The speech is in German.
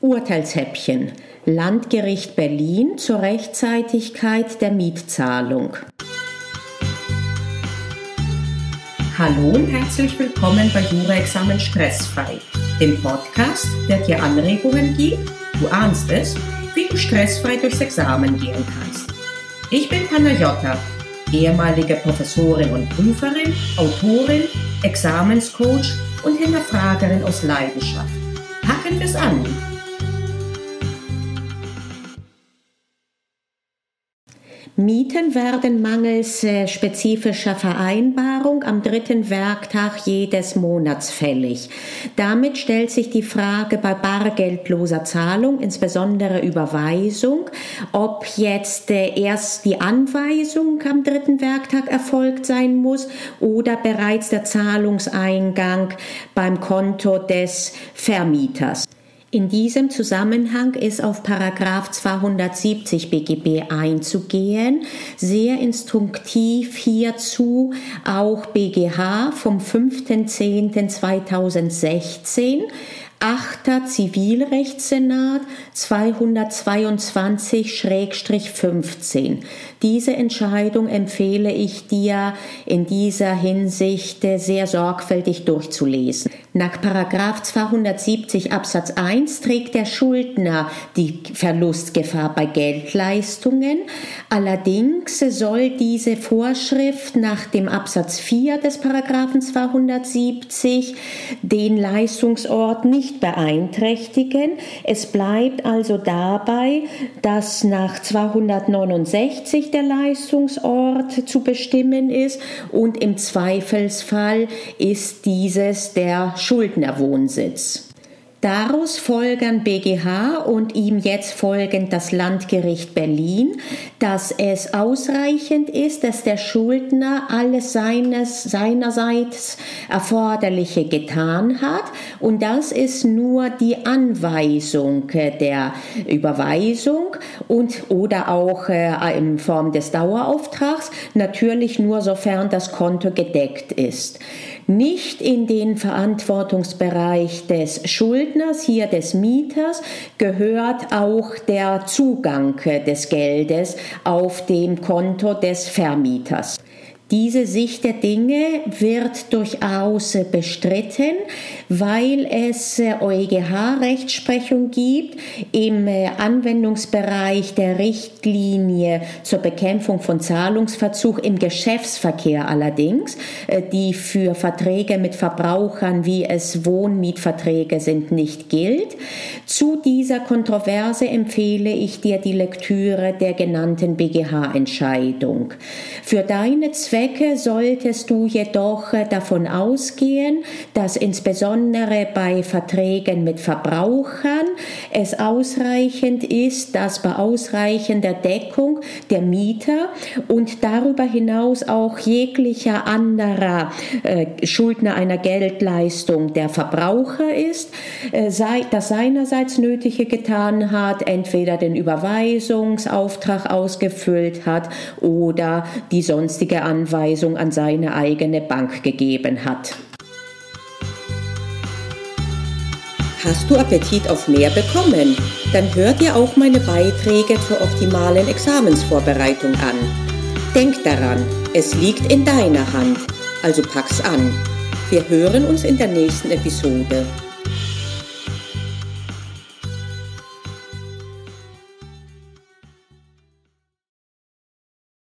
Urteilshäppchen. Landgericht Berlin zur Rechtzeitigkeit der Mietzahlung. Hallo und herzlich willkommen bei Jura-Examen Stressfrei, dem Podcast, der dir Anregungen gibt, du ahnst es, wie du stressfrei durchs Examen gehen kannst. Ich bin Panayota, ehemalige Professorin und Prüferin, Autorin, Examenscoach und Hinterfragerin aus Leidenschaft. Packen wir's an! Mieten werden mangels äh, spezifischer Vereinbarung am dritten Werktag jedes Monats fällig. Damit stellt sich die Frage bei bargeldloser Zahlung, insbesondere Überweisung, ob jetzt äh, erst die Anweisung am dritten Werktag erfolgt sein muss oder bereits der Zahlungseingang beim Konto des Vermieters. In diesem Zusammenhang ist auf Paragraph 270 BGB einzugehen. Sehr instruktiv hierzu auch BGH vom 5.10.2016 8. Zivilrechtssenat 222-15. Diese Entscheidung empfehle ich dir in dieser Hinsicht sehr sorgfältig durchzulesen. Nach Paragraph 270 Absatz 1 trägt der Schuldner die Verlustgefahr bei Geldleistungen. Allerdings soll diese Vorschrift nach dem Absatz 4 des Paragraphen 270 den Leistungsort nicht beeinträchtigen. Es bleibt also dabei, dass nach 269 der Leistungsort zu bestimmen ist und im Zweifelsfall ist dieses der Schuldnerwohnsitz. Daraus folgen BGH und ihm jetzt folgend das Landgericht Berlin, dass es ausreichend ist, dass der Schuldner alles seines, seinerseits Erforderliche getan hat. Und das ist nur die Anweisung der Überweisung und oder auch äh, in Form des Dauerauftrags, natürlich nur sofern das Konto gedeckt ist nicht in den Verantwortungsbereich des Schuldners, hier des Mieters, gehört auch der Zugang des Geldes auf dem Konto des Vermieters. Diese Sicht der Dinge wird durchaus bestritten, weil es EuGH-Rechtsprechung gibt im äh, Anwendungsbereich der Richtlinie zur Bekämpfung von Zahlungsverzug im Geschäftsverkehr allerdings, äh, die für Verträge mit Verbrauchern, wie es Wohnmietverträge sind, nicht gilt. Zu dieser Kontroverse empfehle ich dir die Lektüre der genannten BGH-Entscheidung. Für deine Zwecke Zwecke solltest du jedoch äh, davon ausgehen, dass insbesondere bei Verträgen mit Verbrauchern es ausreichend ist, dass bei ausreichender Deckung der Mieter und darüber hinaus auch jeglicher anderer äh, Schuldner einer Geldleistung der Verbraucher ist, äh, das seinerseits Nötige getan hat, entweder den Überweisungsauftrag ausgefüllt hat oder die sonstige Anweisung Anweisung an seine eigene Bank gegeben hat. Hast du Appetit auf mehr bekommen? Dann hör dir auch meine Beiträge zur optimalen Examensvorbereitung an. Denk daran, es liegt in deiner Hand, also pack's an. Wir hören uns in der nächsten Episode.